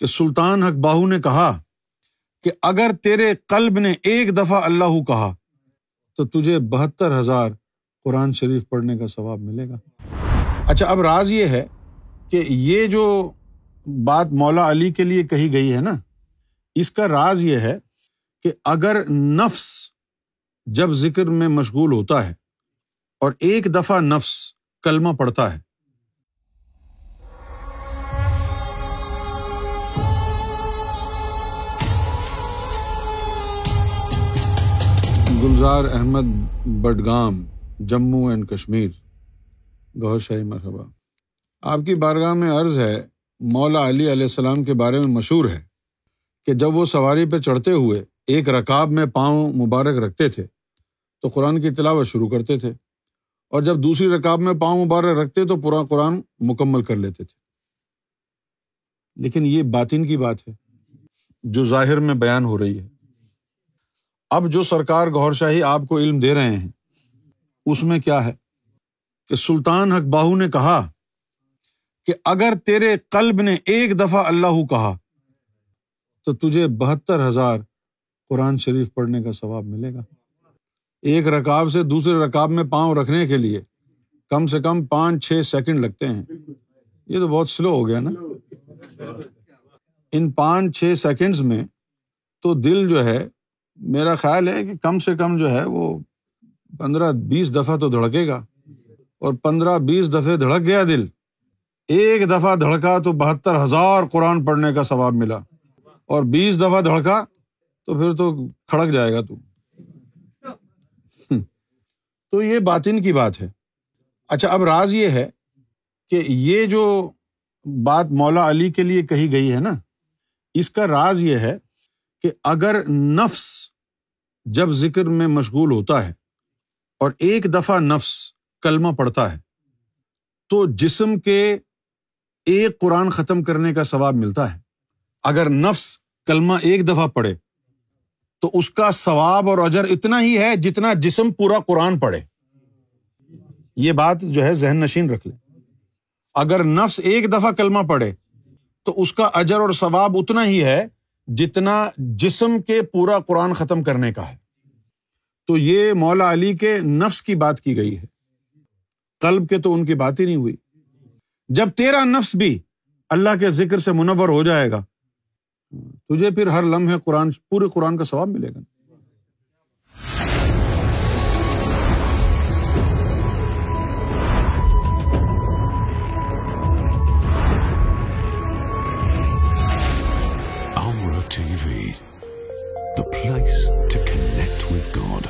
کہ سلطان حق باہو نے کہا کہ اگر تیرے قلب نے ایک دفعہ اللہ کہا تو تجھے بہتر ہزار قرآن شریف پڑھنے کا ثواب ملے گا۔ اچھا اب راز یہ ہے کہ یہ جو بات مولا علی کے لیے کہی گئی ہے نا، اس کا راز یہ ہے کہ اگر نفس جب ذکر میں مشغول ہوتا ہے اور ایک دفعہ نفس کلمہ پڑتا ہے گلزار احمد بڈگام، جموں اینڈ کشمیر۔ گور شاہی، مرحبا۔ آپ کی بارگاہ میں عرض ہے، مولا علی علیہ السلام کے بارے میں مشہور ہے کہ جب وہ سواری پہ چڑھتے ہوئے ایک رکاب میں پاؤں مبارک رکھتے تھے، تو قرآن کی تلاوت شروع کرتے تھے۔ اور جب دوسری رکاب میں پاؤں مبارک رکھتے، تو پورا قرآن مکمل کر لیتے تھے۔ لیکن یہ باطن کی بات ہے، جو ظاہر میں بیان ہو رہی ہے۔ اب جو سرکار گور شاہی آپ کو علم دے رہے ہیں، اس میں کیا ہے؟ کہ سلطان حق باہو نے کہا کہ اگر تیرے قلب نے ایک دفعہ اللہ کہا، تو تجھے بہتر ہزار قرآن شریف پڑھنے کا ثواب ملے گا۔ ایک رکاب سے دوسرے رکاب میں پاؤں رکھنے کے لیے کم سے کم پانچ چھ سیکنڈ لگتے ہیں۔ یہ تو بہت سلو ہو گیا نا۔ ان پانچ چھ سیکنڈس میں تو دل جو ہے میرا خیال ہے کہ کم سے کم جو ہے وہ پندرہ بیس دفعہ تو دھڑکے گا اور پندرہ بیس دفعے دھڑک گیا دل، ایک دفعہ دھڑکا تو بہتر ہزار قرآن پڑھنے کا ثواب ملا۔ اور بیس دفعہ دھڑکا تو پھر تو کھڑک جائے گا تو۔ تو یہ باطن کی بات ہے۔ اچھا اب راز یہ ہے کہ یہ جو بات مولا علی کے لیے کہی گئی ہے نا، اس کا راز یہ ہے کہ اگر نفس جب ذکر میں مشغول ہوتا ہے اور ایک دفعہ نفس کلمہ پڑتا ہے، تو جسم کے ایک قرآن ختم کرنے کا ثواب ملتا ہے۔ اگر نفس کلمہ ایک دفعہ پڑھے، تو اس کا ثواب اور اجر اتنا ہی ہے جتنا جسم پورا قرآن پڑھے۔ یہ بات جو ہے ذہن نشین رکھ لے اگر نفس ایک دفعہ کلمہ پڑھے، تو اس کا اجر اور ثواب اتنا ہی ہے جتنا جسم کے پورا قرآن ختم کرنے کا ہے۔ تو یہ مولا علی کے نفس کی بات کی گئی ہے۔ قلب کے تو ان کی بات ہی نہیں ہوئی۔ جب تیرا نفس بھی اللہ کے ذکر سے منور ہو جائے گا، تجھے پھر ہر لمحے قرآن، پورے قرآن کا ثواب ملے گا۔ T V the place to connect with God